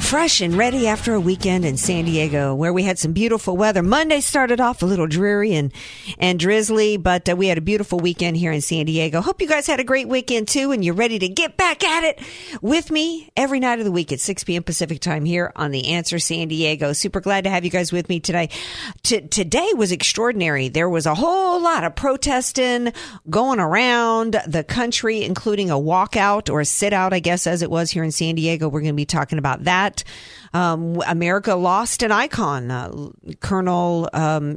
Fresh and ready after a weekend in San Diego where we had some beautiful weather. Monday started off a little dreary and, and drizzly, but uh, we had a beautiful weekend here in San Diego. Hope you guys had a great weekend too and you're ready to get back at it with me every night of the week at 6 p.m. Pacific time here on The Answer San Diego. Super glad to have you guys with me today. T- today was extraordinary. There was a whole lot of protesting going around the country, including a walkout or a sit out, I guess, as it was here in San Diego. We're going to be talking about that. Um, America lost an icon, uh, Colonel um,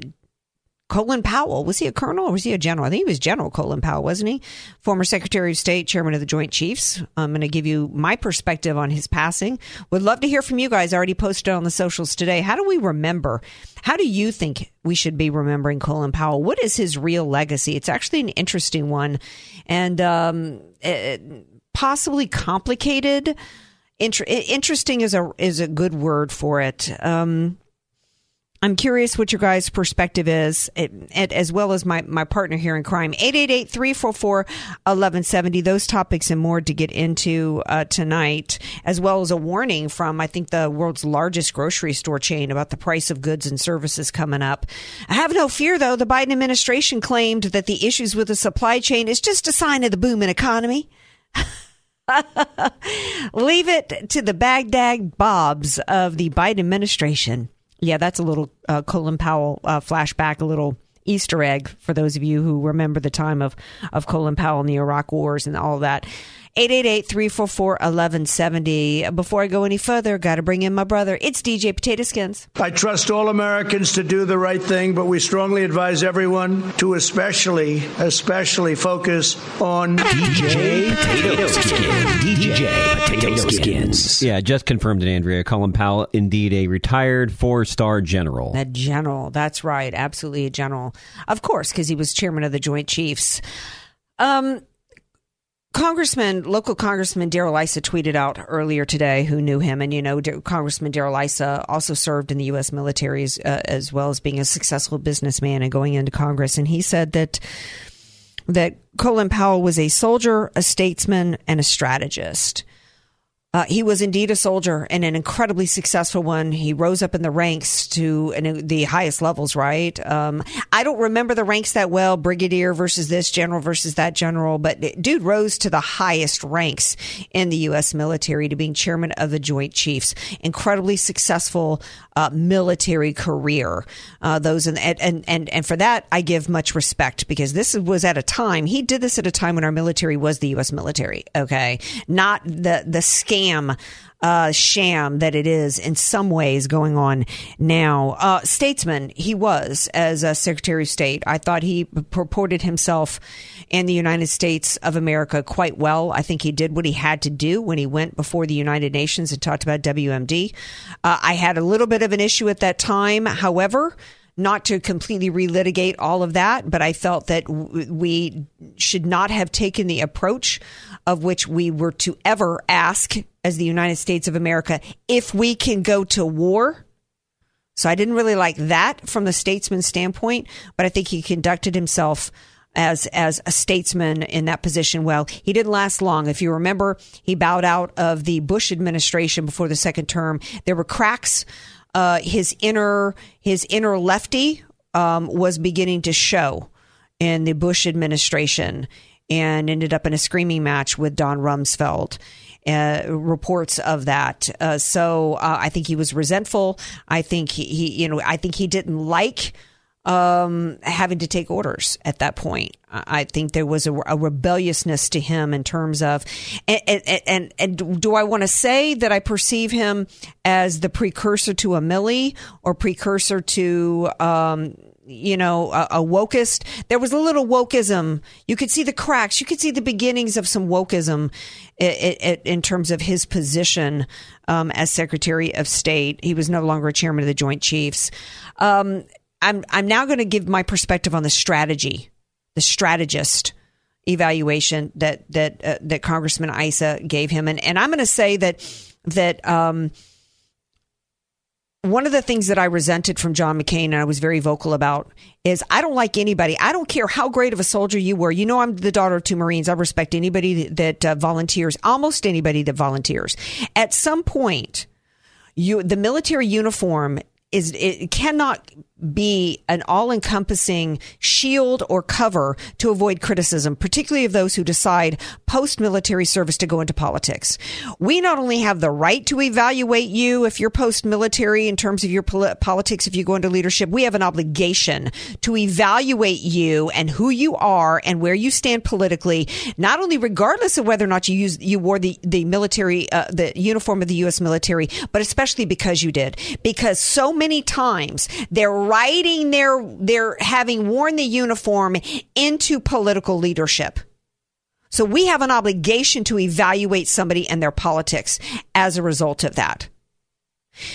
Colin Powell. Was he a colonel or was he a general? I think he was General Colin Powell, wasn't he? Former Secretary of State, Chairman of the Joint Chiefs. I'm going to give you my perspective on his passing. Would love to hear from you guys. I already posted on the socials today. How do we remember? How do you think we should be remembering Colin Powell? What is his real legacy? It's actually an interesting one and um, it, possibly complicated inter- interesting is a is a good word for it. Um, I'm curious what your guys' perspective is, it, it, as well as my, my partner here in crime. 888-344-1170. Those topics and more to get into uh, tonight, as well as a warning from, I think, the world's largest grocery store chain about the price of goods and services coming up. I have no fear, though. The Biden administration claimed that the issues with the supply chain is just a sign of the booming economy. Leave it to the Baghdad Bobs of the Biden administration. Yeah, that's a little uh, Colin Powell uh, flashback, a little Easter egg for those of you who remember the time of, of Colin Powell and the Iraq wars and all that. 888-344-1170. Before I go any further, got to bring in my brother. It's DJ Potato Skins. I trust all Americans to do the right thing, but we strongly advise everyone to especially, especially focus on DJ Potato Skins. DJ Potato Skins. Yeah, just confirmed it, Andrea. Colin Powell, indeed a retired four-star general. A general. That's right. Absolutely a general. Of course, because he was chairman of the Joint Chiefs. Um, Congressman, local Congressman Darrell Issa tweeted out earlier today who knew him. And, you know, Congressman Darrell Issa also served in the U.S. military as, uh, as well as being a successful businessman and going into Congress. And he said that that Colin Powell was a soldier, a statesman, and a strategist. Uh, he was indeed a soldier and an incredibly successful one. He rose up in the ranks to the highest levels, right? Um, I don't remember the ranks that well, brigadier versus this general versus that general, but dude rose to the highest ranks in the U.S. military to being chairman of the Joint Chiefs. Incredibly successful uh, military career. Uh, those and, and and and for that, I give much respect because this was at a time he did this at a time when our military was the U.S. military. Okay, not the the scam uh, sham that it is in some ways going on now. Uh, statesman, he was as a Secretary of State. I thought he purported himself in the United States of America quite well. I think he did what he had to do when he went before the United Nations and talked about WMD. Uh, I had a little bit of an issue at that time. However, not to completely relitigate all of that, but I felt that we should not have taken the approach of which we were to ever ask as the United States of America if we can go to war. So I didn't really like that from the statesman standpoint, but I think he conducted himself as as a statesman in that position well. He didn't last long. If you remember, he bowed out of the Bush administration before the second term. There were cracks uh, his inner his inner lefty um, was beginning to show in the Bush administration, and ended up in a screaming match with Don Rumsfeld. Uh, reports of that. Uh, so uh, I think he was resentful. I think he, he, you know, I think he didn't like um, having to take orders at that point. I think there was a, a rebelliousness to him in terms of, and, and, and, and do I want to say that I perceive him as the precursor to a Milley or precursor to, um, you know, a, a wokist. There was a little wokeism. You could see the cracks. You could see the beginnings of some wokeism in, in terms of his position um, as Secretary of State. He was no longer a chairman of the Joint Chiefs. Um, I'm I'm now going to give my perspective on the strategy, the strategist evaluation that that uh, that Congressman Issa gave him, and and I'm going to say that that um, one of the things that I resented from John McCain and I was very vocal about is I don't like anybody. I don't care how great of a soldier you were. You know, I'm the daughter of two Marines. I respect anybody that, uh, volunteers, almost anybody that volunteers. At some point, you the military uniform is it cannot be an all encompassing shield or cover to avoid criticism, particularly of those who decide post military service to go into politics. We not only have the right to evaluate you if you're post military in terms of your pol- politics, if you go into leadership, we have an obligation to evaluate you and who you are and where you stand politically, not only regardless of whether or not you use, you wore the, the military, uh, the uniform of the U.S. military, but especially because you did. Because so many times they're writing their their having worn the uniform into political leadership. So we have an obligation to evaluate somebody and their politics as a result of that.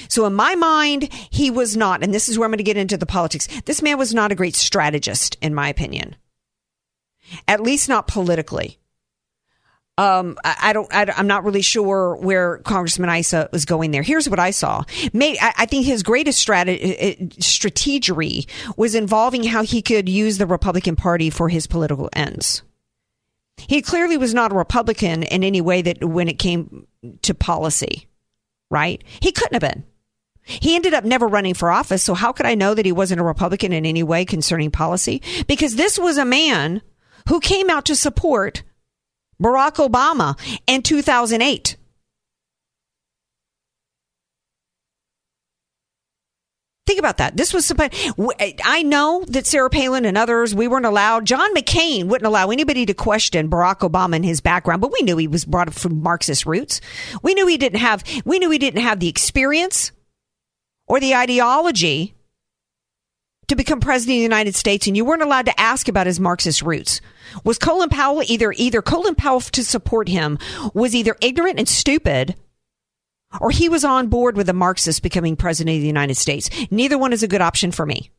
So in my mind, he was not, and this is where I'm going to get into the politics. This man was not a great strategist, in my opinion. At least not politically. Um, I, I don't. I, am not really sure where Congressman Issa was going there. Here's what I saw. May, I, I think his greatest strategy, strategery was involving how he could use the Republican Party for his political ends. He clearly was not a Republican in any way that when it came to policy, right? He couldn't have been. He ended up never running for office. So how could I know that he wasn't a Republican in any way concerning policy? Because this was a man who came out to support Barack Obama in 2008. Think about that. This was I know that Sarah Palin and others, we weren't allowed. John McCain wouldn't allow anybody to question Barack Obama and his background, but we knew he was brought up from Marxist roots. We knew he didn't have, we knew he didn't have the experience or the ideology to become president of the United States, and you weren't allowed to ask about his Marxist roots. Was Colin Powell either either Colin Powell to support him was either ignorant and stupid, or he was on board with the Marxists becoming president of the United States? Neither one is a good option for me.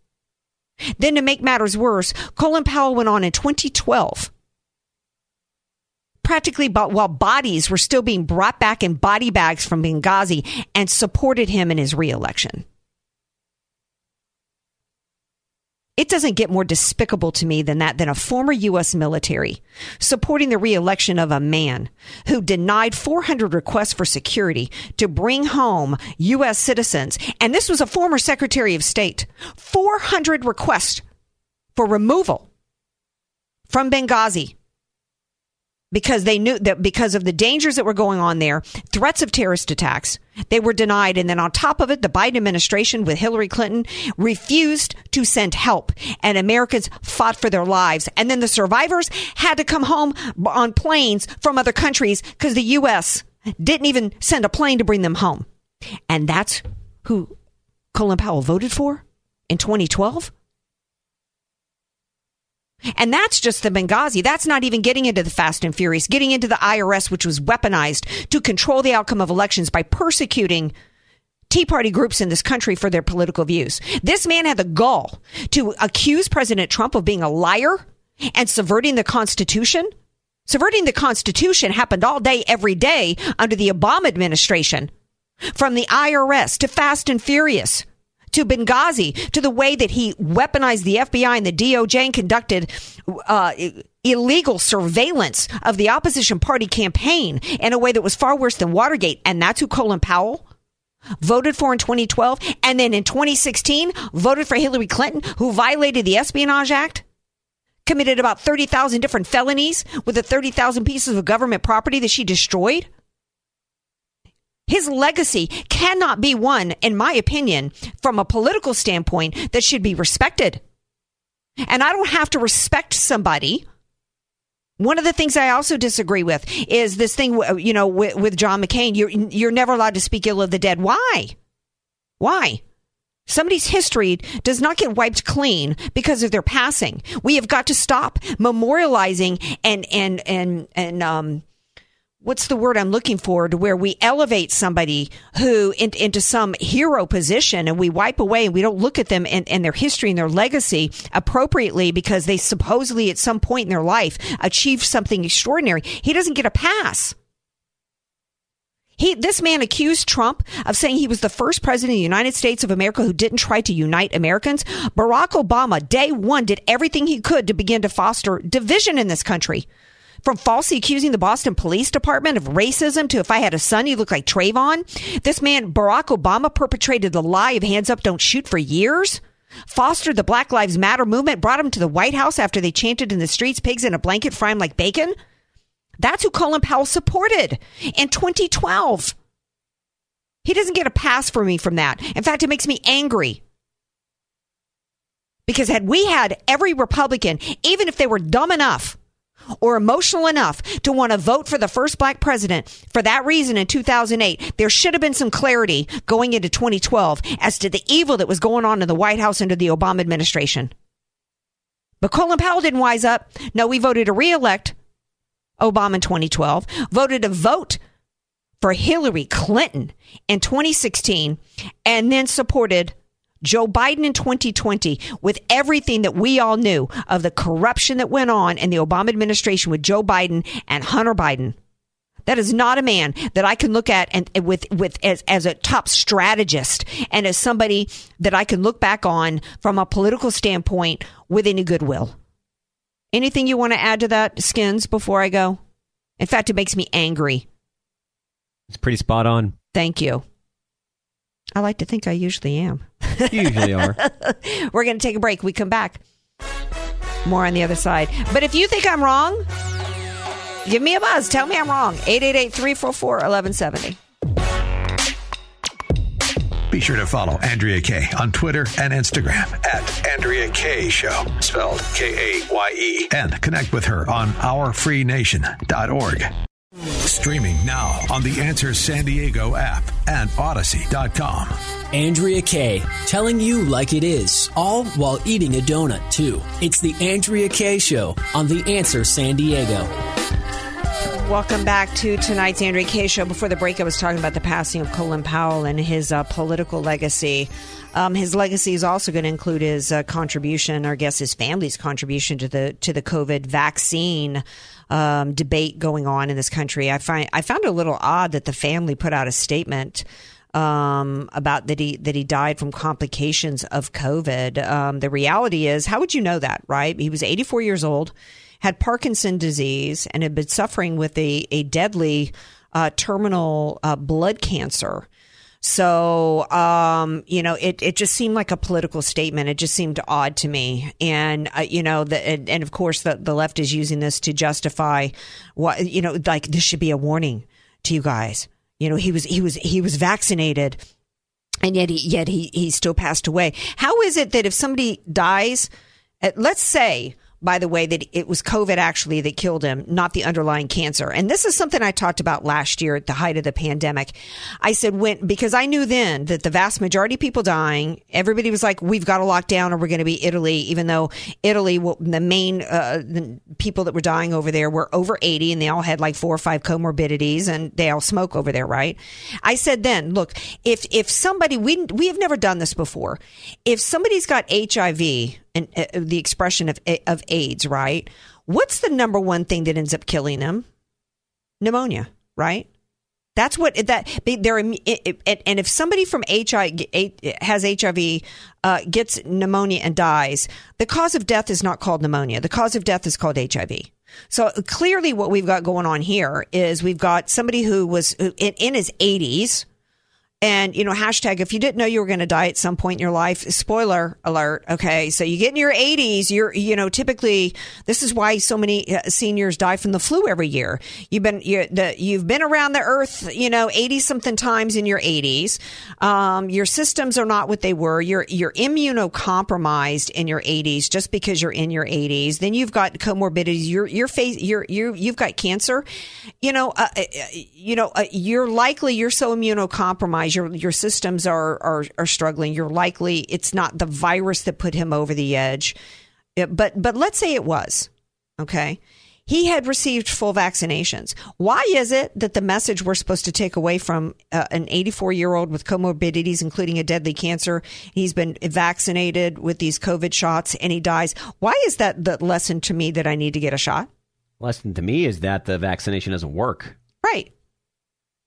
Then, to make matters worse, Colin Powell went on in 2012 practically while bodies were still being brought back in body bags from Benghazi and supported him in his reelection. It doesn't get more despicable to me than that, than a former U.S. military supporting the reelection of a man who denied 400 requests for security to bring home U.S. citizens. And this was a former Secretary of State. 400 requests for removal from Benghazi because they knew that because of the dangers that were going on there, threats of terrorist attacks, they were denied. And then on top of it, the Biden administration with Hillary Clinton refused to send help and Americans fought for their lives. And then the survivors had to come home on planes from other countries because the U.S. didn't even send a plane to bring them home. And that's who Colin Powell voted for in 2012. And that's just the Benghazi. That's not even getting into the fast and furious, getting into the IRS, which was weaponized to control the outcome of elections by persecuting Tea Party groups in this country for their political views. This man had the gall to accuse President Trump of being a liar and subverting the Constitution. Subverting the Constitution happened all day, every day under the Obama administration. From the IRS to Fast and Furious to Benghazi, to the way that he weaponized the FBI and the DOJ and conducted uh, illegal surveillance of the opposition party campaign in a way that was far worse than Watergate. And that's who Colin Powell voted for in 2012. And then in 2016, voted for Hillary Clinton, who violated the Espionage Act committed about 30,000 different felonies with the 30,000 pieces of government property that she destroyed. His legacy cannot be one, in my opinion, from a political standpoint that should be respected. And I don't have to respect somebody. One of the things I also disagree with is this thing, you know, with, with John McCain. You're, you're never allowed to speak ill of the dead. Why? Why? Somebody's history does not get wiped clean because of their passing. We have got to stop memorializing and and and and um, what's the word I'm looking for to where we elevate somebody who in, into some hero position and we wipe away and we don't look at them and, and, their history and their legacy appropriately because they supposedly at some point in their life achieved something extraordinary. He doesn't get a pass. He, this man accused Trump of saying he was the first president of the United States of America who didn't try to unite Americans. Barack Obama, day one, did everything he could to begin to foster division in this country. From falsely accusing the Boston Police Department of racism to if I had a son, he looked like Trayvon. This man, Barack Obama, perpetrated the lie of hands up, don't shoot for years. Fostered the Black Lives Matter movement, brought him to the White House after they chanted in the streets, pigs in a blanket, fry him like bacon. That's who Colin Powell supported in 2012. He doesn't get a pass for me from that. In fact, it makes me angry. Because had we had every Republican, even if they were dumb enough or emotional enough to want to vote for the first black president for that reason in 2008, there should have been some clarity going into 2012 as to the evil that was going on in the White House under the Obama administration. But Colin Powell didn't wise up. No, we voted to reelect Obama in 2012, voted to vote for Hillary Clinton in 2016, and then supported Joe Biden in 2020 with everything that we all knew of the corruption that went on in the Obama administration with Joe Biden and Hunter Biden. That is not a man that I can look at and with with as as a top strategist and as somebody that I can look back on from a political standpoint with any goodwill. Anything you want to add to that, Skins, before I go? In fact, it makes me angry. It's pretty spot on. Thank you. I like to think I usually am. You usually are. We're going to take a break. We come back. More on the other side. But if you think I'm wrong, give me a buzz. Tell me I'm wrong. 888 344 1170. Be sure to follow Andrea Kaye on Twitter and Instagram at Andrea Kaye Show, spelled K A Y E, and connect with her on OurFreeNation.org. Streaming now on the Answer San Diego app and Odyssey.com. Andrea Kaye, telling you like it is, all while eating a donut, too. It's the Andrea Kaye Show on The Answer San Diego. Welcome back to tonight's Andrea Kaye show. Before the break, I was talking about the passing of Colin Powell and his uh, political legacy. Um, his legacy is also going to include his uh, contribution, or I guess his family's contribution to the to the COVID vaccine um, debate going on in this country. I find I found it a little odd that the family put out a statement um, about that he that he died from complications of COVID. Um, the reality is, how would you know that? Right? He was 84 years old had Parkinson disease and had been suffering with a, a deadly uh, terminal uh, blood cancer. So, um, you know, it, it just seemed like a political statement. It just seemed odd to me. And, uh, you know, the, and, and, of course, the, the left is using this to justify what, you know, like this should be a warning to you guys. You know, he was, he was, he was vaccinated and yet he, yet he, he still passed away. How is it that if somebody dies, let's say, by the way, that it was COVID actually that killed him, not the underlying cancer. And this is something I talked about last year at the height of the pandemic. I said, when, because I knew then that the vast majority of people dying, everybody was like, we've got to lock down or we're going to be Italy, even though Italy, the main uh, the people that were dying over there were over 80 and they all had like four or five comorbidities and they all smoke over there, right? I said then, look, if, if somebody, we, we have never done this before. If somebody's got HIV, and uh, the expression of of AIDS, right? What's the number one thing that ends up killing them? Pneumonia, right? That's what that they're and if somebody from HIV has HIV, uh, gets pneumonia and dies, the cause of death is not called pneumonia. The cause of death is called HIV. So clearly, what we've got going on here is we've got somebody who was in, in his 80s and, you know, hashtag, if you didn't know you were going to die at some point in your life, spoiler alert. Okay. So you get in your 80s, you're, you know, typically, this is why so many uh, seniors die from the flu every year. You've been, you, you've been around the earth, you know, 80 something times in your 80s. Um, your systems are not what they were. You're, you're immunocompromised in your 80s just because you're in your 80s. Then you've got comorbidities. You're, you're face, you're, you you've got cancer. You know, uh, uh, you know, uh, you're likely, you're so immunocompromised your your systems are, are are struggling, you're likely it's not the virus that put him over the edge. But but let's say it was. Okay. He had received full vaccinations. Why is it that the message we're supposed to take away from uh, an 84 year old with comorbidities, including a deadly cancer, he's been vaccinated with these COVID shots and he dies? Why is that the lesson to me that I need to get a shot? Lesson to me is that the vaccination doesn't work. Right.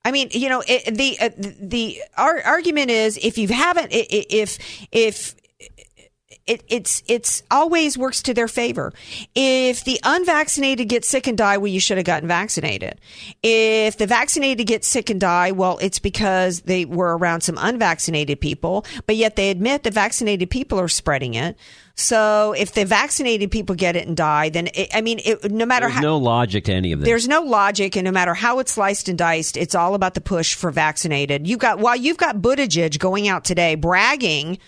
I mean, you know, it, the uh, the our argument is if you haven't, if if it, it's it's always works to their favor. If the unvaccinated get sick and die, well, you should have gotten vaccinated. If the vaccinated get sick and die, well, it's because they were around some unvaccinated people, but yet they admit the vaccinated people are spreading it. So if the vaccinated people get it and die, then it, I mean, it, no matter There's how no logic to any of this. there's no logic, and no matter how it's sliced and diced, it's all about the push for vaccinated. You've got while you've got Buttigieg going out today bragging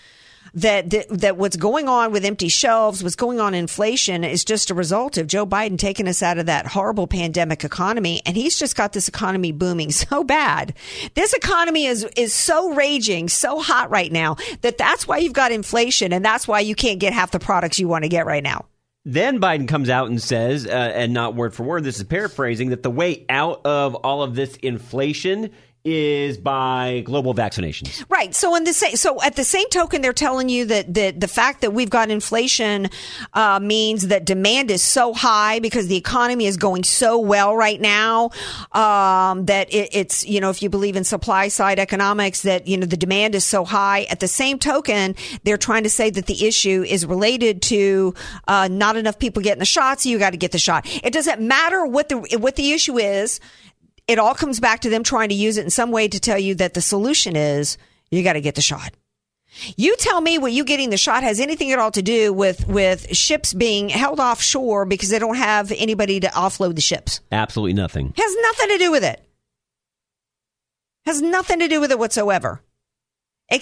that, that that what's going on with empty shelves, what's going on in inflation is just a result of Joe Biden taking us out of that horrible pandemic economy, and he's just got this economy booming so bad. This economy is is so raging, so hot right now that that's why you've got inflation, and that's why you can't get half the products you want to get right now. Then Biden comes out and says, uh, and not word for word, this is paraphrasing, that the way out of all of this inflation is by global vaccinations. Right. So in the same, so at the same token, they're telling you that the the fact that we've got inflation uh, means that demand is so high because the economy is going so well right now um, that it, it's you know if you believe in supply side economics that you know the demand is so high. At the same token, they're trying to say that the issue is related to uh, not enough people getting the shots. so you got to get the shot. It doesn't matter what the what the issue is it all comes back to them trying to use it in some way to tell you that the solution is you got to get the shot. You tell me what you getting the shot has anything at all to do with with ships being held offshore because they don't have anybody to offload the ships. Absolutely nothing. Has nothing to do with it. Has nothing to do with it whatsoever. Uh,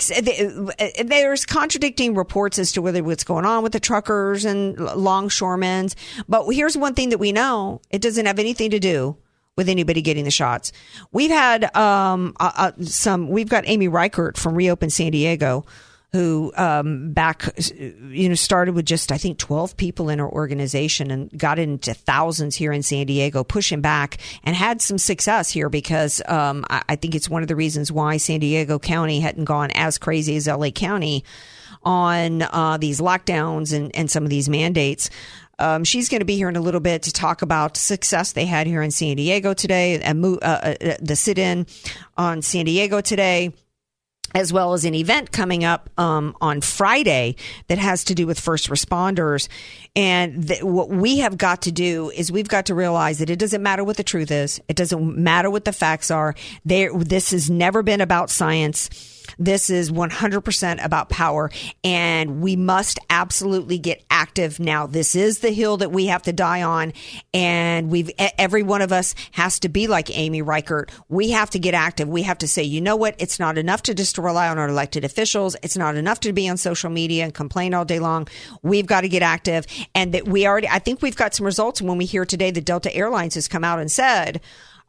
uh, there's contradicting reports as to whether what's going on with the truckers and longshoremen. But here's one thing that we know: it doesn't have anything to do with anybody getting the shots. We've had um, uh, uh, some. We've got Amy Reichert from Reopen San Diego, who um, back you know started with just I think twelve people in her organization and got into thousands here in San Diego, pushing back and had some success here because um, I, I think it's one of the reasons why San Diego County hadn't gone as crazy as LA County on uh, these lockdowns and, and some of these mandates. Um, she's going to be here in a little bit to talk about success they had here in San Diego today, and uh, uh, the sit-in on San Diego today as well as an event coming up um, on Friday that has to do with first responders. And th- what we have got to do is we've got to realize that it doesn't matter what the truth is. It doesn't matter what the facts are. There, this has never been about science. This is 100% about power and we must absolutely get active now. This is the hill that we have to die on and we've, every one of us has to be like Amy Reichert. We have to get active. We have to say, you know what? It's not enough to just rely on our elected officials. It's not enough to be on social media and complain all day long. We've got to get active and that we already, I think we've got some results when we hear today that Delta Airlines has come out and said,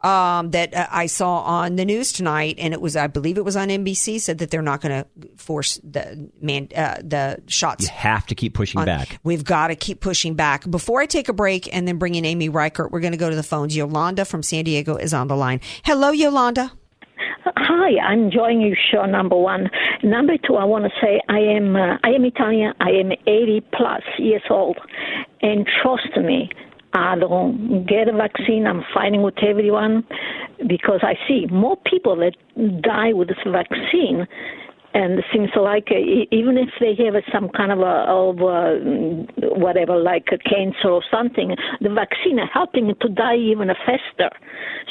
um, that uh, I saw on the news tonight, and it was, I believe it was on NBC, said that they're not going to force the man uh, the shots. You have to keep pushing on. back. We've got to keep pushing back. Before I take a break and then bring in Amy Reichert, we're going to go to the phones. Yolanda from San Diego is on the line. Hello, Yolanda. Hi, I'm enjoying your show. Number one, number two, I want to say I am uh, I am Italian. I am 80 plus years old, and trust me, I don't get a vaccine. I'm fighting with everyone because I see more people that die with this vaccine. And it seems like uh, even if they have some kind of a of uh, whatever, like a cancer or something, the vaccine is helping to die even faster.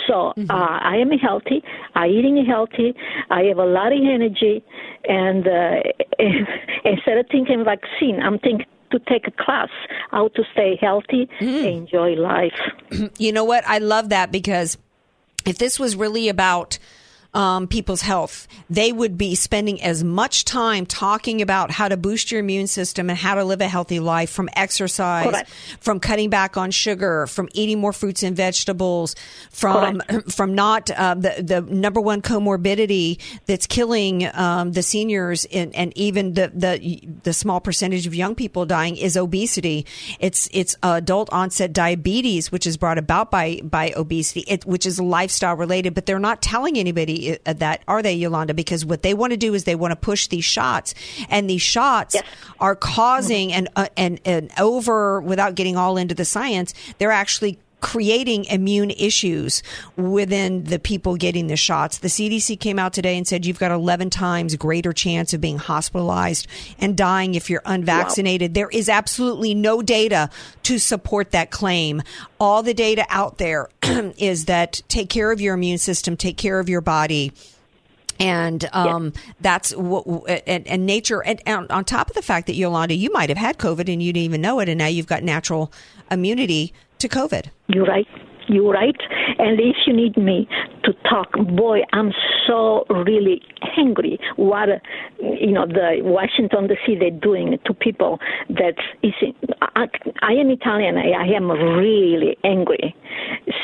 So mm-hmm. uh, I am healthy. I eating healthy. I have a lot of energy, and uh, instead of thinking vaccine, I'm thinking to take a class how to stay healthy, mm. enjoy life. You know what? I love that because if this was really about um, people's health, they would be spending as much time talking about how to boost your immune system and how to live a healthy life from exercise, Correct. from cutting back on sugar, from eating more fruits and vegetables, from Correct. from not uh, the the number one comorbidity that's killing um, the seniors in, and even the, the the small percentage of young people dying is obesity. It's it's adult onset diabetes, which is brought about by by obesity, it, which is lifestyle related, but they're not telling anybody uh, that, are they, Yolanda? Because what they want to do is they want to push these shots, and these shots yes. are causing an, uh, an, an over, without getting all into the science, they're actually creating immune issues within the people getting the shots. The CDC came out today and said you've got 11 times greater chance of being hospitalized and dying if you're unvaccinated. Wow. There is absolutely no data to support that claim. All the data out there is that take care of your immune system, take care of your body and um, that's what and, and nature and, and, on top of the fact that Yolanda, you might have had COVID and you didn't even know it, and now you've got natural immunity to COVID. You're right. You're right. And if you need me to talk, boy, I'm so really angry what you know the Washington D.C. they're doing to people. That is, I, I am Italian. I, I am really angry,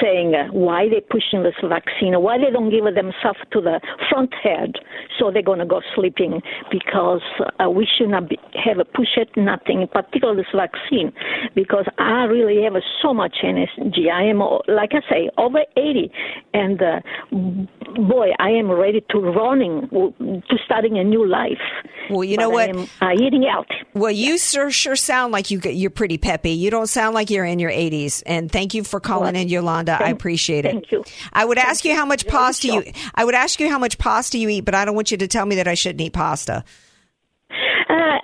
saying uh, why they pushing this vaccine, why they don't give themselves to the front head, so they're to go sleeping because uh, we should not be, have a push it nothing, in particular this vaccine, because I really have so much energy. I am like I say, over 80. And uh, boy, I am ready to running, to starting a new life. Well, you know what? I am uh, eating out. Well, you sure, sure sound like you, you're pretty peppy. You don't sound like you're in your 80s. And thank you for calling well, in, Yolanda. Thank, I appreciate it. Thank you. I would ask you how much pasta you. I would ask you how much pasta you eat, but I don't want you to tell me that I shouldn't eat pasta.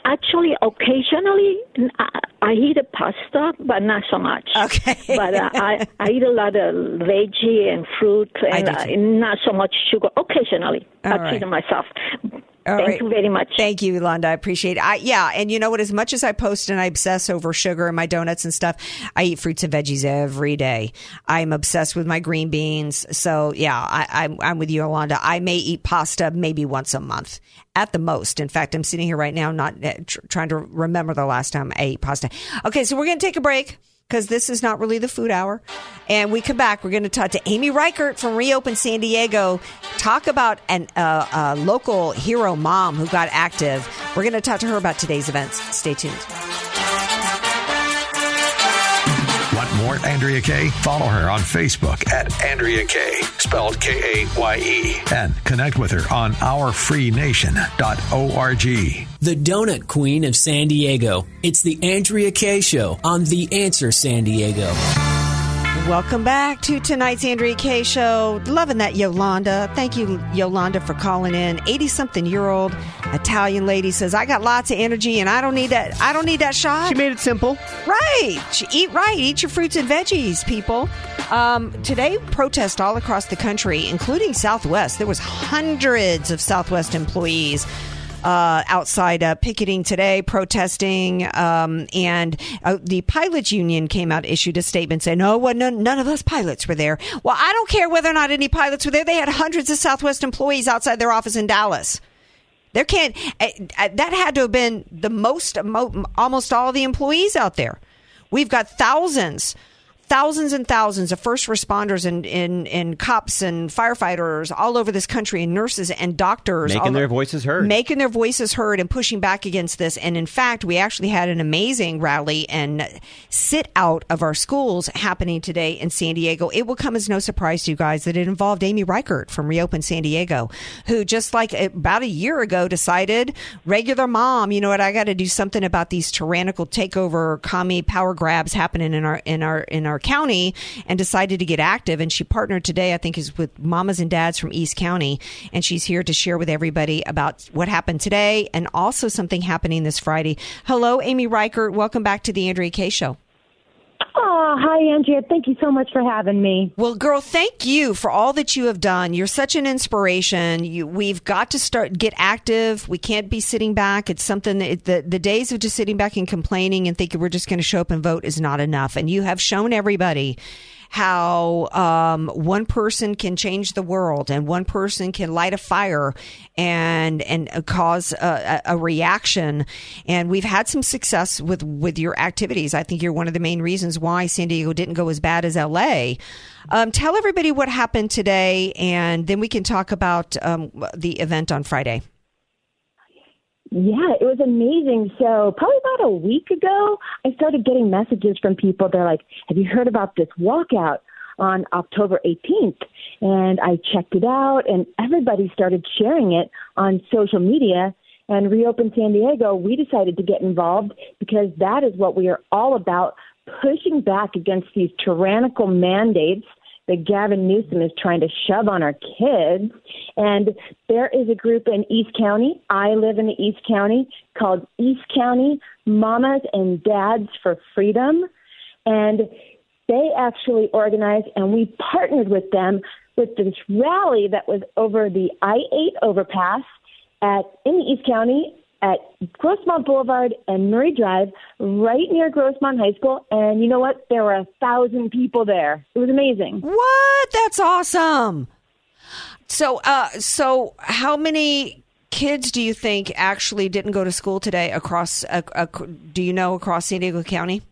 Actually, occasionally I, I eat a pasta, but not so much. Okay. but uh, I, I eat a lot of veggie and fruit and uh, not so much sugar. Occasionally, All I right. treat myself. All Thank right. you very much. Thank you, Londa. I appreciate it. I, yeah, and you know what? As much as I post and I obsess over sugar and my donuts and stuff, I eat fruits and veggies every day. I'm obsessed with my green beans. So yeah, I, am I'm, I'm with you, Yolanda. I may eat pasta maybe once a month at the most. In fact, I'm sitting here right now, not uh, tr- trying to remember the last time I ate pasta. Okay, so we're going to take a break because this is not really the food hour. And we come back, we're going to talk to Amy Reichert from Reopen San Diego, talk about an, uh, a local hero mom who got active. We're going to talk to her about today's events. Stay tuned. More Andrea Kaye? Follow her on Facebook at Andrea Kaye, spelled K A Y E, and connect with her on ourfreenation.org. The Donut Queen of San Diego. It's the Andrea Kaye Show on The Answer San Diego. Welcome back to tonight's Andrea Kaye Show. Loving that Yolanda. Thank you, Yolanda, for calling in. 80 something year old Italian lady says, I got lots of energy and I don't need that I don't need that shot. She made it simple. Right. Eat right. Eat your fruits and veggies, people. Um, today, protests all across the country, including Southwest. There was hundreds of Southwest employees uh, outside uh, picketing today, protesting, um, and uh, the pilots union came out, issued a statement saying, "No, well, none, none of us pilots were there." Well, I don't care whether or not any pilots were there. They had hundreds of Southwest employees outside their office in Dallas. There can't. Uh, uh, that had to have been the most, mo- almost all the employees out there. We've got thousands thousands and thousands of first responders and, and, and cops and firefighters all over this country and nurses and doctors making their voices heard. Making their voices heard and pushing back against this. And in fact we actually had an amazing rally and sit out of our schools happening today in San Diego. It will come as no surprise to you guys that it involved Amy Reichert from Reopen San Diego who just like about a year ago decided regular mom you know what? I got to do something about these tyrannical takeover commie power grabs happening in our in our in our County and decided to get active. And she partnered today, I think, is with mamas and dads from East County. And she's here to share with everybody about what happened today and also something happening this Friday. Hello, Amy Reichert. Welcome back to the Andrea Kaye Show. Oh, hi, Andrea. Thank you so much for having me. Well, girl, thank you for all that you have done. You're such an inspiration. You, we've got to start get active. We can't be sitting back. It's something that the the days of just sitting back and complaining and thinking we're just going to show up and vote is not enough. And you have shown everybody how um, one person can change the world and one person can light a fire and and cause a, a, reaction. And we've had some success with with your activities. I think you're one of the main reasons why San Diego didn't go as bad as LA. Um, tell everybody what happened today, and then we can talk about um, the event on Friday. Yeah, it was amazing. So, probably about a week ago, I started getting messages from people. They're like, Have you heard about this walkout on October 18th? And I checked it out, and everybody started sharing it on social media. And Reopen San Diego, we decided to get involved because that is what we are all about pushing back against these tyrannical mandates that Gavin Newsom is trying to shove on our kids. And there is a group in East County. I live in the East County called East County Mamas and Dads for Freedom. And they actually organized and we partnered with them with this rally that was over the I 8 overpass at in East County at Grossmont Boulevard and Murray Drive, right near Grossmont High School. And you know what? There were a thousand people there. It was amazing. What? That's awesome. So, uh, so how many kids do you think actually didn't go to school today across? Uh, uh, do you know across San Diego County?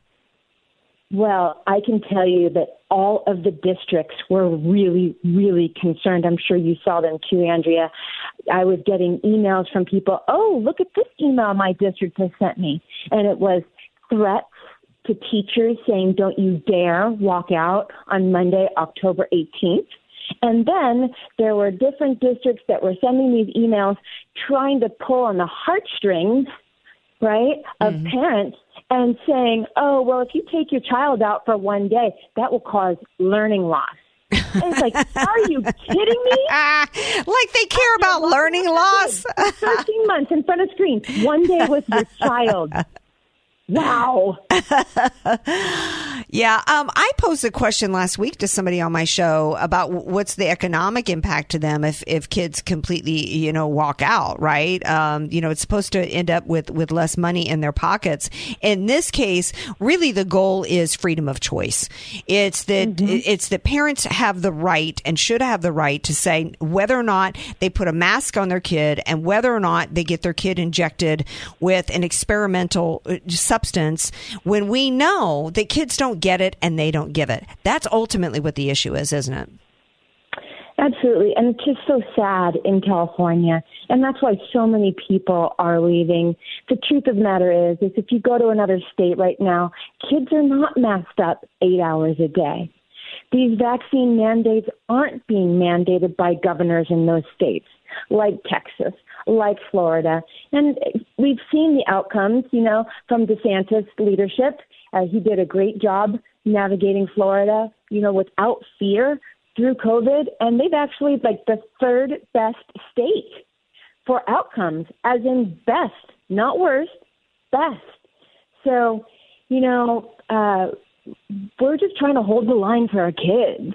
Well, I can tell you that all of the districts were really, really concerned. I'm sure you saw them too, Andrea. I was getting emails from people, oh, look at this email my district has sent me. And it was threats to teachers saying, don't you dare walk out on Monday, October 18th. And then there were different districts that were sending these emails trying to pull on the heartstrings, right, of mm-hmm. parents and saying, oh, well, if you take your child out for one day, that will cause learning loss. And it's like, are you kidding me? like they care about learning loss? 13 months in front of screen, one day with your child. Wow. yeah. Um, I posed a question last week to somebody on my show about what's the economic impact to them if, if kids completely, you know, walk out, right? Um, you know, it's supposed to end up with, with less money in their pockets. In this case, really the goal is freedom of choice. It's that, mm-hmm. it's that parents have the right and should have the right to say whether or not they put a mask on their kid and whether or not they get their kid injected with an experimental substance uh, substance when we know that kids don't get it and they don't give it. That's ultimately what the issue is, isn't it? Absolutely. And it's just so sad in California. And that's why so many people are leaving. The truth of the matter is, is if you go to another state right now, kids are not masked up eight hours a day. These vaccine mandates aren't being mandated by governors in those states, like Texas, like Florida. And we've seen the outcomes, you know, from DeSantis' leadership. Uh, he did a great job navigating Florida, you know, without fear through COVID. And they've actually, like, the third best state for outcomes, as in best, not worst, best. So, you know, uh, we're just trying to hold the line for our kids.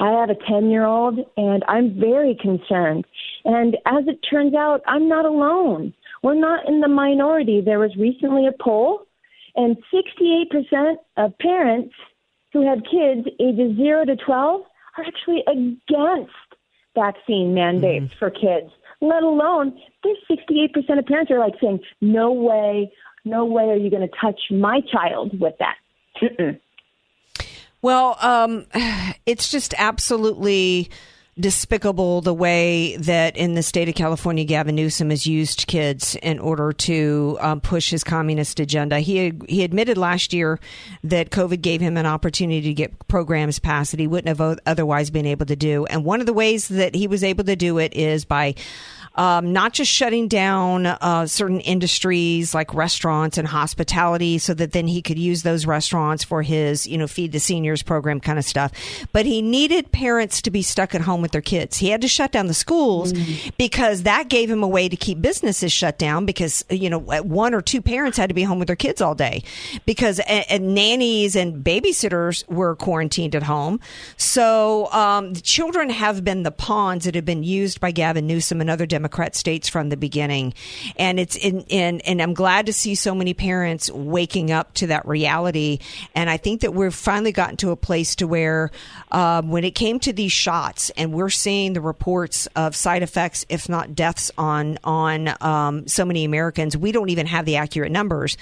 I have a 10 year old and I'm very concerned. And as it turns out, I'm not alone. We're not in the minority. There was recently a poll, and 68% of parents who have kids ages 0 to 12 are actually against vaccine mandates mm-hmm. for kids, let alone there's 68% of parents are like saying, no way, no way are you going to touch my child with that. Mm-mm. Well, um, it's just absolutely despicable the way that in the state of California, Gavin Newsom has used kids in order to um, push his communist agenda. He he admitted last year that COVID gave him an opportunity to get programs passed that he wouldn't have otherwise been able to do. And one of the ways that he was able to do it is by um, not just shutting down uh, certain industries like restaurants and hospitality so that then he could use those restaurants for his, you know, feed the seniors program kind of stuff. But he needed parents to be stuck at home with their kids. He had to shut down the schools mm-hmm. because that gave him a way to keep businesses shut down because, you know, one or two parents had to be home with their kids all day because and nannies and babysitters were quarantined at home. So um, the children have been the pawns that have been used by Gavin Newsom and other Democrats Democrat states from the beginning. And it's in, in, and I'm glad to see so many parents waking up to that reality. And I think that we've finally gotten to a place to where, um, when it came to these shots and we're seeing the reports of side effects, if not deaths on, on, um, so many Americans, we don't even have the accurate numbers,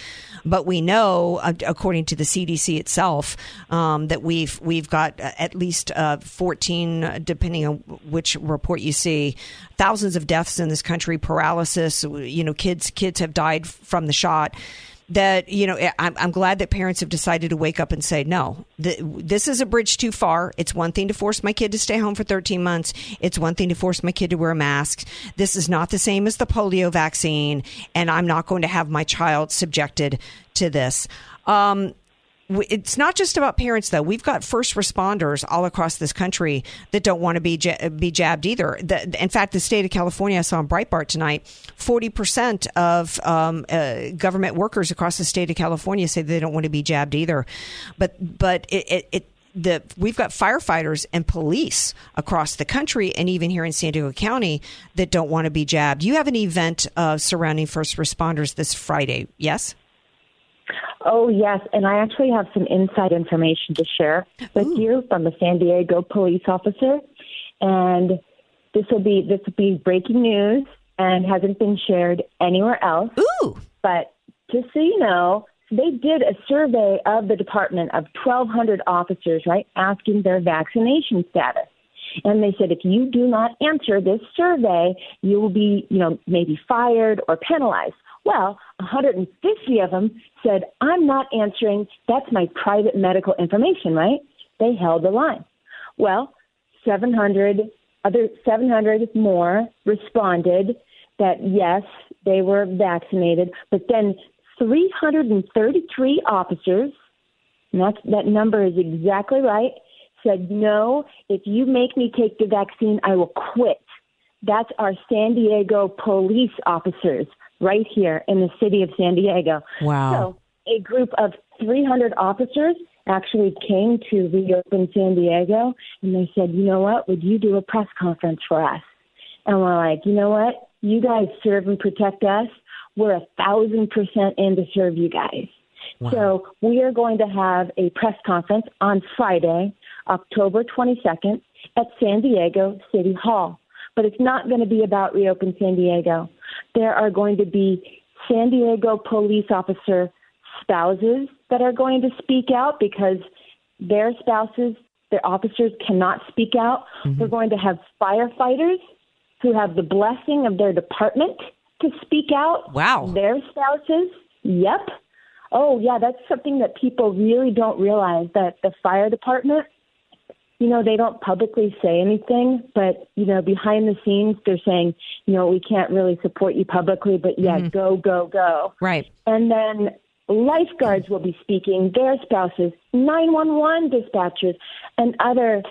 but we know, uh, according to the CDC itself, um, that we've, we've got at least, uh, 14, depending on which report you see, thousands of deaths in this country, paralysis. You know, kids kids have died from the shot. That you know, I'm, I'm glad that parents have decided to wake up and say, no, the, this is a bridge too far. It's one thing to force my kid to stay home for 13 months. It's one thing to force my kid to wear a mask. This is not the same as the polio vaccine, and I'm not going to have my child subjected to this. Um, it's not just about parents though. We've got first responders all across this country that don't want to be be jabbed either. The, in fact, the state of California, I saw on Breitbart tonight, forty percent of um, uh, government workers across the state of California say they don't want to be jabbed either. But but it, it, it the we've got firefighters and police across the country and even here in San Diego County that don't want to be jabbed. You have an event uh, surrounding first responders this Friday, yes? Oh, yes. And I actually have some inside information to share with Ooh. you from a San Diego police officer. And this will be this will be breaking news and hasn't been shared anywhere else. Ooh. But just so you know, they did a survey of the department of 1,200 officers, right, asking their vaccination status. And they said if you do not answer this survey, you will be, you know, maybe fired or penalized. Well, 150 of them said, I'm not answering. That's my private medical information, right? They held the line. Well, 700 other 700 more responded that yes, they were vaccinated, but then 333 officers, and that's, that number is exactly right, said no, if you make me take the vaccine, I will quit. That's our San Diego police officers right here in the city of San Diego. Wow. So a group of 300 officers actually came to reopen San Diego and they said, you know what, would you do a press conference for us? And we're like, you know what, you guys serve and protect us. We're a thousand percent in to serve you guys. Wow. So we are going to have a press conference on Friday, October 22nd at San Diego City Hall. But it's not going to be about Reopen San Diego. There are going to be San Diego police officer spouses that are going to speak out because their spouses, their officers cannot speak out. Mm-hmm. We're going to have firefighters who have the blessing of their department to speak out. Wow. Their spouses. Yep. Oh, yeah, that's something that people really don't realize that the fire department, you know, they don't publicly say anything, but, you know, behind the scenes, they're saying, you know, we can't really support you publicly, but yeah, mm-hmm. go, go, go. Right. And then lifeguards will be speaking, their spouses, 911 dispatchers, and other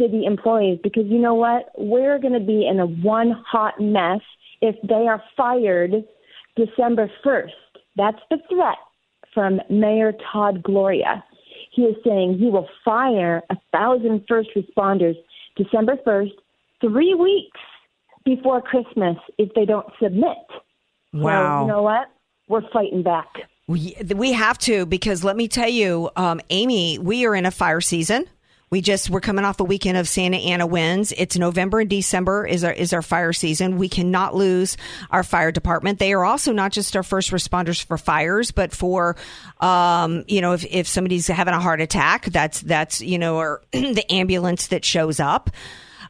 city employees, because you know what? We're going to be in a one hot mess if they are fired December 1st. That's the threat from Mayor Todd Gloria. He is saying he will fire a thousand first responders December 1st, three weeks before Christmas if they don't submit. Wow. So, you know what? We're fighting back. We, we have to because let me tell you, um, Amy, we are in a fire season. We just we're coming off a weekend of Santa Ana winds. It's November and December is our is our fire season. We cannot lose our fire department. They are also not just our first responders for fires, but for um, you know if, if somebody's having a heart attack, that's that's you know or the ambulance that shows up.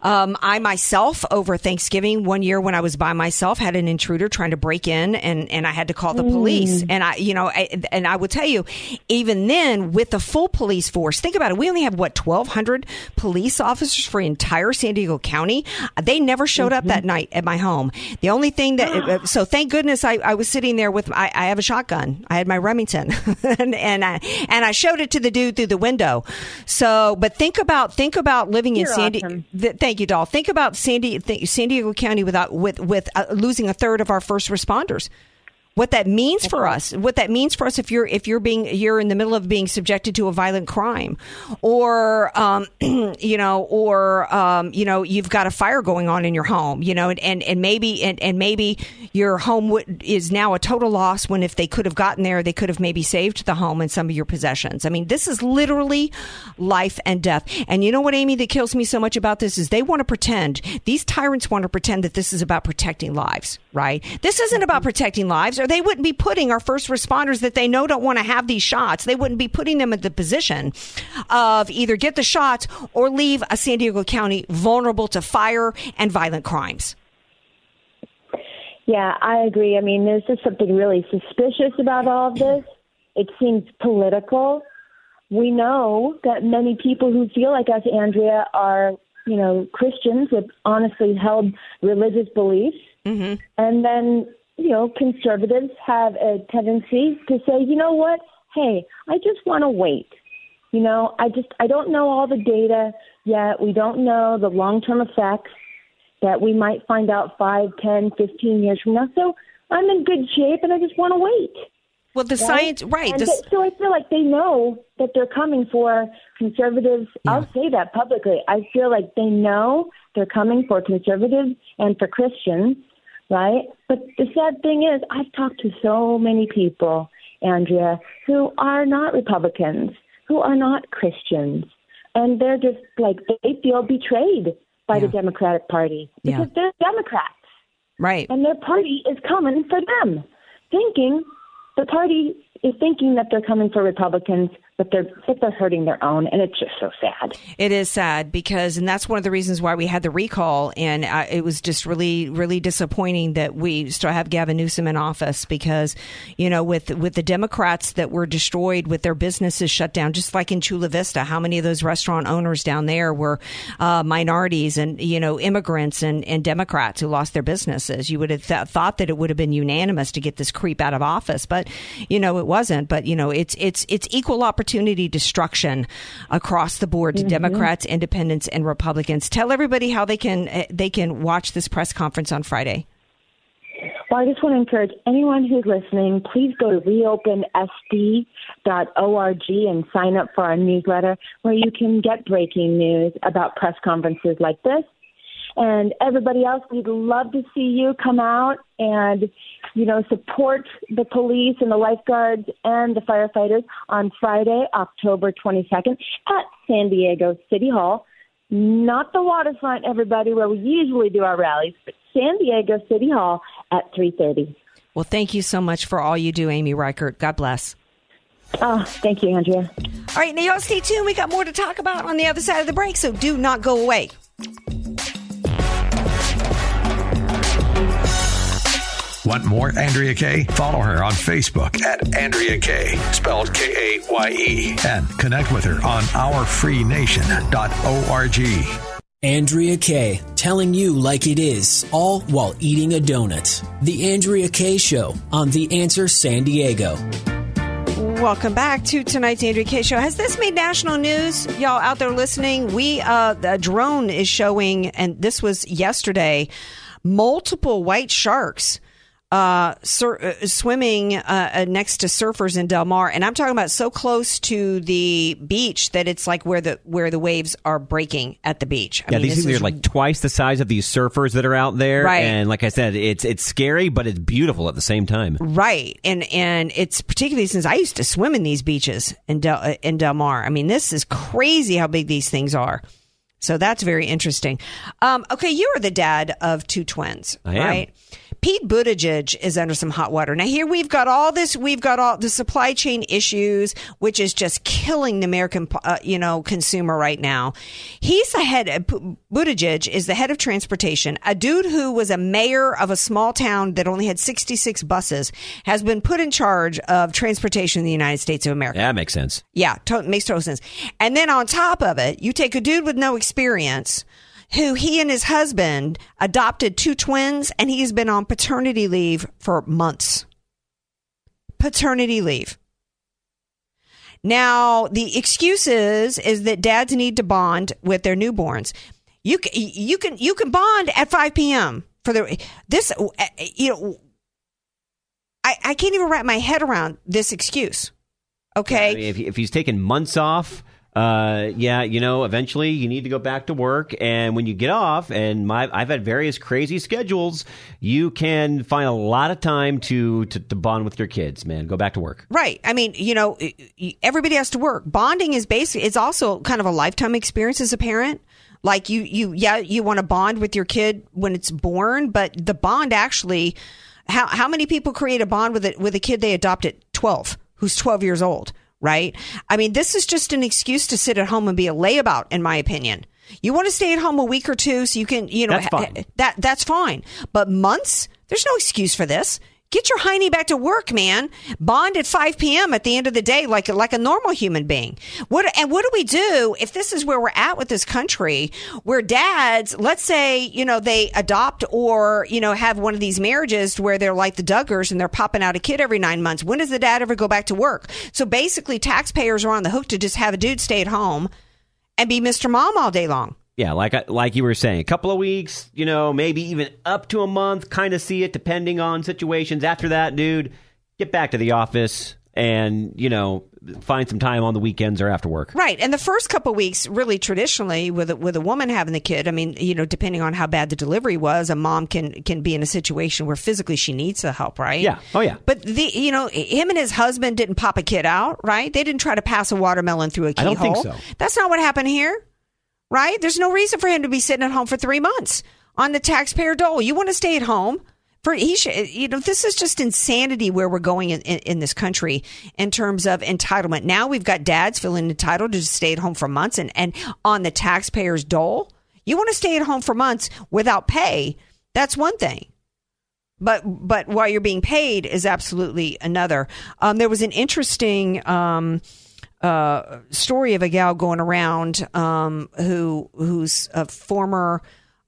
Um, I myself, over Thanksgiving one year when I was by myself, had an intruder trying to break in, and, and I had to call the police. Mm. And I, you know, I, and I will tell you, even then, with the full police force, think about it. We only have what twelve hundred police officers for entire San Diego County. They never showed up mm-hmm. that night at my home. The only thing that, ah. uh, so thank goodness I, I was sitting there with, I, I have a shotgun. I had my Remington, and and I and I showed it to the dude through the window. So, but think about think about living in You're San Diego. awesome. Th- thank you, Doll. Think about San, Di- th- San Diego County without with with uh, losing a third of our first responders. What that means for us, what that means for us if you're if you're being you're in the middle of being subjected to a violent crime, or um, you know, or um, you know, you've got a fire going on in your home, you know, and and, and maybe and, and maybe your home would, is now a total loss when if they could have gotten there, they could have maybe saved the home and some of your possessions. I mean, this is literally life and death. And you know what, Amy, that kills me so much about this is they want to pretend these tyrants want to pretend that this is about protecting lives, right? This isn't about protecting lives, or they wouldn't be putting our first responders that they know don't want to have these shots. They wouldn't be putting them in the position of either get the shots or leave a San Diego County vulnerable to fire and violent crimes. Yeah, I agree. I mean, there's just something really suspicious about all of this. It seems political. We know that many people who feel like us, Andrea, are, you know, Christians with honestly held religious beliefs. Mm-hmm. And then, you know, conservatives have a tendency to say, you know what? hey, I just want to wait. You know, I just I don't know all the data yet. We don't know the long-term effects that we might find out five, ten, fifteen years from now. So I'm in good shape, and I just want to wait. Well, the science, right? The- th- so I feel like they know that they're coming for conservatives. I'll say that publicly. I feel like they know they're coming for conservatives and for Christians, right? But the sad thing is, I've talked to so many people, Andrea, who are not Republicans, who are not Christians, and they're just like they feel betrayed by the Democratic Party Yeah. because they're Democrats right. and their party is coming for them, thinking the party is thinking that they're coming for Republicans, but they're but they're hurting their own, and it's just so sad. It is sad because, and that's one of the reasons why we had the recall, and uh, it was just really, really disappointing that we still have Gavin Newsom in office because, you know, with with the Democrats that were destroyed, with their businesses shut down, just like in Chula Vista, how many of those restaurant owners down there were uh, minorities and you know immigrants and, and Democrats who lost their businesses? You would have th- thought that it would have been unanimous to get this creep out of office, but you know it wasn't. But you know it's it's it's equal opportunity destruction across the board to Mhm. Democrats, Independents, and Republicans. Tell everybody how they can uh, they can watch this press conference on Friday. Well, I just want to encourage anyone who's listening, please go to reopensd.org and sign up for our newsletter where you can get breaking news about press conferences like this. And everybody else, we'd love to see you come out and, you know, support the police and the lifeguards and the firefighters on Friday, October 22nd at San Diego City Hall. Not the waterfront, everybody, where we usually do our rallies, but San Diego City Hall at 3.30. Well, thank you so much for all you do, Amy Reichert. God bless. Oh, thank you, Andrea. All right, now y'all stay tuned. We got more to talk about on the other side of the break, so do not go away. Want more Andrea Kaye? Follow her on Facebook at Andrea Kaye, spelled K A Y E, and connect with her on ourfreenation.org. Andrea Kaye, telling you like it is, all while eating a donut. The Andrea Kaye Show on The Answer San Diego. Welcome back to tonight's Andrea Kaye show. Has this made national news? Y'all out there listening? We uh a drone is showing and this was yesterday multiple white sharks uh, sur- uh swimming uh, uh, next to surfers in Del Mar and I'm talking about so close to the beach that it's like where the where the waves are breaking at the beach. I yeah, mean, these things are like twice the size of these surfers that are out there. Right. And like I said, it's it's scary, but it's beautiful at the same time. Right, and and it's particularly since I used to swim in these beaches in Del uh, in Del Mar. I mean, this is crazy how big these things are. So that's very interesting. Um, okay, you are the dad of two twins, I am. Pete Buttigieg is under some hot water. Now here we've got all this, we've got all the supply chain issues, which is just killing the American, uh, you know, consumer right now. He's the head, uh, Buttigieg is the head of transportation. A dude who was a mayor of a small town that only had 66 buses has been put in charge of transportation in the United States of America. That makes sense. Yeah, to- makes total sense. And then on top of it, you take a dude with no experience who he and his husband adopted two twins and he's been on paternity leave for months. Paternity leave. Now, the excuse is, is that dads need to bond with their newborns. You can, you can, you can bond at 5 p.m. for the, this, uh, you know, I, I can't even wrap my head around this excuse. Okay. I mean, if, if he's taking months off, uh, yeah, you know, eventually you need to go back to work. And when you get off, and my, I've had various crazy schedules, you can find a lot of time to, to, to bond with your kids, man. Go back to work. Right. I mean, you know, everybody has to work. Bonding is basically it's also kind of a lifetime experience as a parent. Like you, you, yeah, you want to bond with your kid when it's born, but the bond actually, how how many people create a bond with it with a kid they adopt at twelve, who's twelve years old, right? I mean, this is just an excuse to sit at home and be a layabout, in my opinion. You want to stay at home a week or two so you can, you know, That's fine. that that's fine. But months, there's no excuse for this. Get your hiney back to work, man. Bond at 5 p.m. at the end of the day, like like a normal human being. What and what do we do if this is where we're at with this country, where dads, let's say, you know, they adopt or you know have one of these marriages where they're like the Duggars and they're popping out a kid every nine months. When does the dad ever go back to work? So basically, taxpayers are on the hook to just have a dude stay at home and be Mr. Mom all day long. Yeah, like like you were saying, a couple of weeks, you know, maybe even up to a month, kind of see it depending on situations. After that, dude, get back to the office and, you know, find some time on the weekends or after work. Right, and the first couple weeks, really traditionally, with a, with a woman having the kid, I mean, you know, depending on how bad the delivery was, a mom can can be in a situation where physically she needs the help, right? Yeah. Oh, yeah. But the you know, him and his husband didn't pop a kid out, right? They didn't try to pass a watermelon through a keyhole. don't think so. That's not what happened here, right? There's no reason for him to be sitting at home for three months on the taxpayer dole. You want to stay at home. For he should, you know, this is just insanity where we're going in, in, in this country in terms of entitlement. Now we've got dads feeling entitled to stay at home for months and, and on the taxpayer's dole. You want to stay at home for months without pay. That's one thing but but while you're being paid is absolutely another. Um, there was an interesting um, uh, story of a gal going around um, who who's a former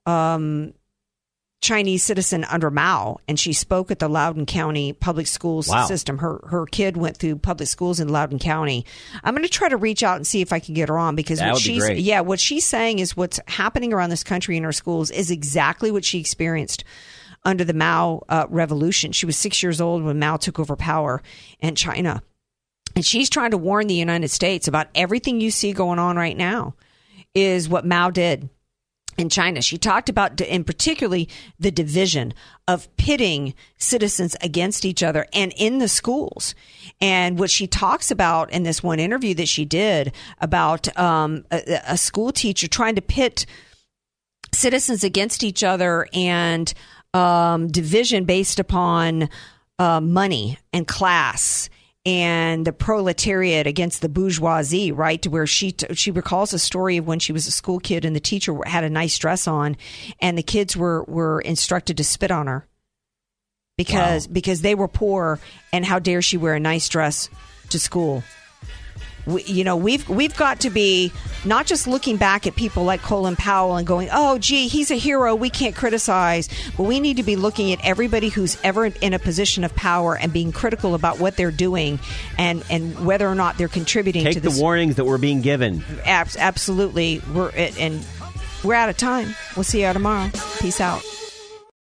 um, Chinese citizen under Mao, and she spoke at the Loudoun County public schools Wow. system. Her her kid went through public schools in Loudoun County. I'm going to try to reach out and see if I can get her on because That what be she's great. yeah what she's saying is what's happening around this country in her schools is exactly what she experienced under the Mao uh, revolution. She was six years old when Mao took over power in China. And she's trying to warn the United States about everything you see going on right now is what Mao did in China. She talked about, in particularly, the division of pitting citizens against each other and in the schools. And what she talks about in this one interview that she did about um, a, a school teacher trying to pit citizens against each other and um, division based upon uh, money and class and the proletariat against the bourgeoisie, right? To where she t- she recalls a story of when she was a school kid and the teacher had a nice dress on, and the kids were were instructed to spit on her because because they were poor, and how dare she wear a nice dress to school? We, you know we've we've got to be not just looking back at people like Colin Powell and going, "Oh, gee, he's a hero. We can't criticize." But we need to be looking at everybody who's ever in a position of power and being critical about what they're doing and and whether or not they're contributing Take to the this. warnings that we're being given. Abs- absolutely, we're and we're out of time. We'll see you tomorrow. Peace out.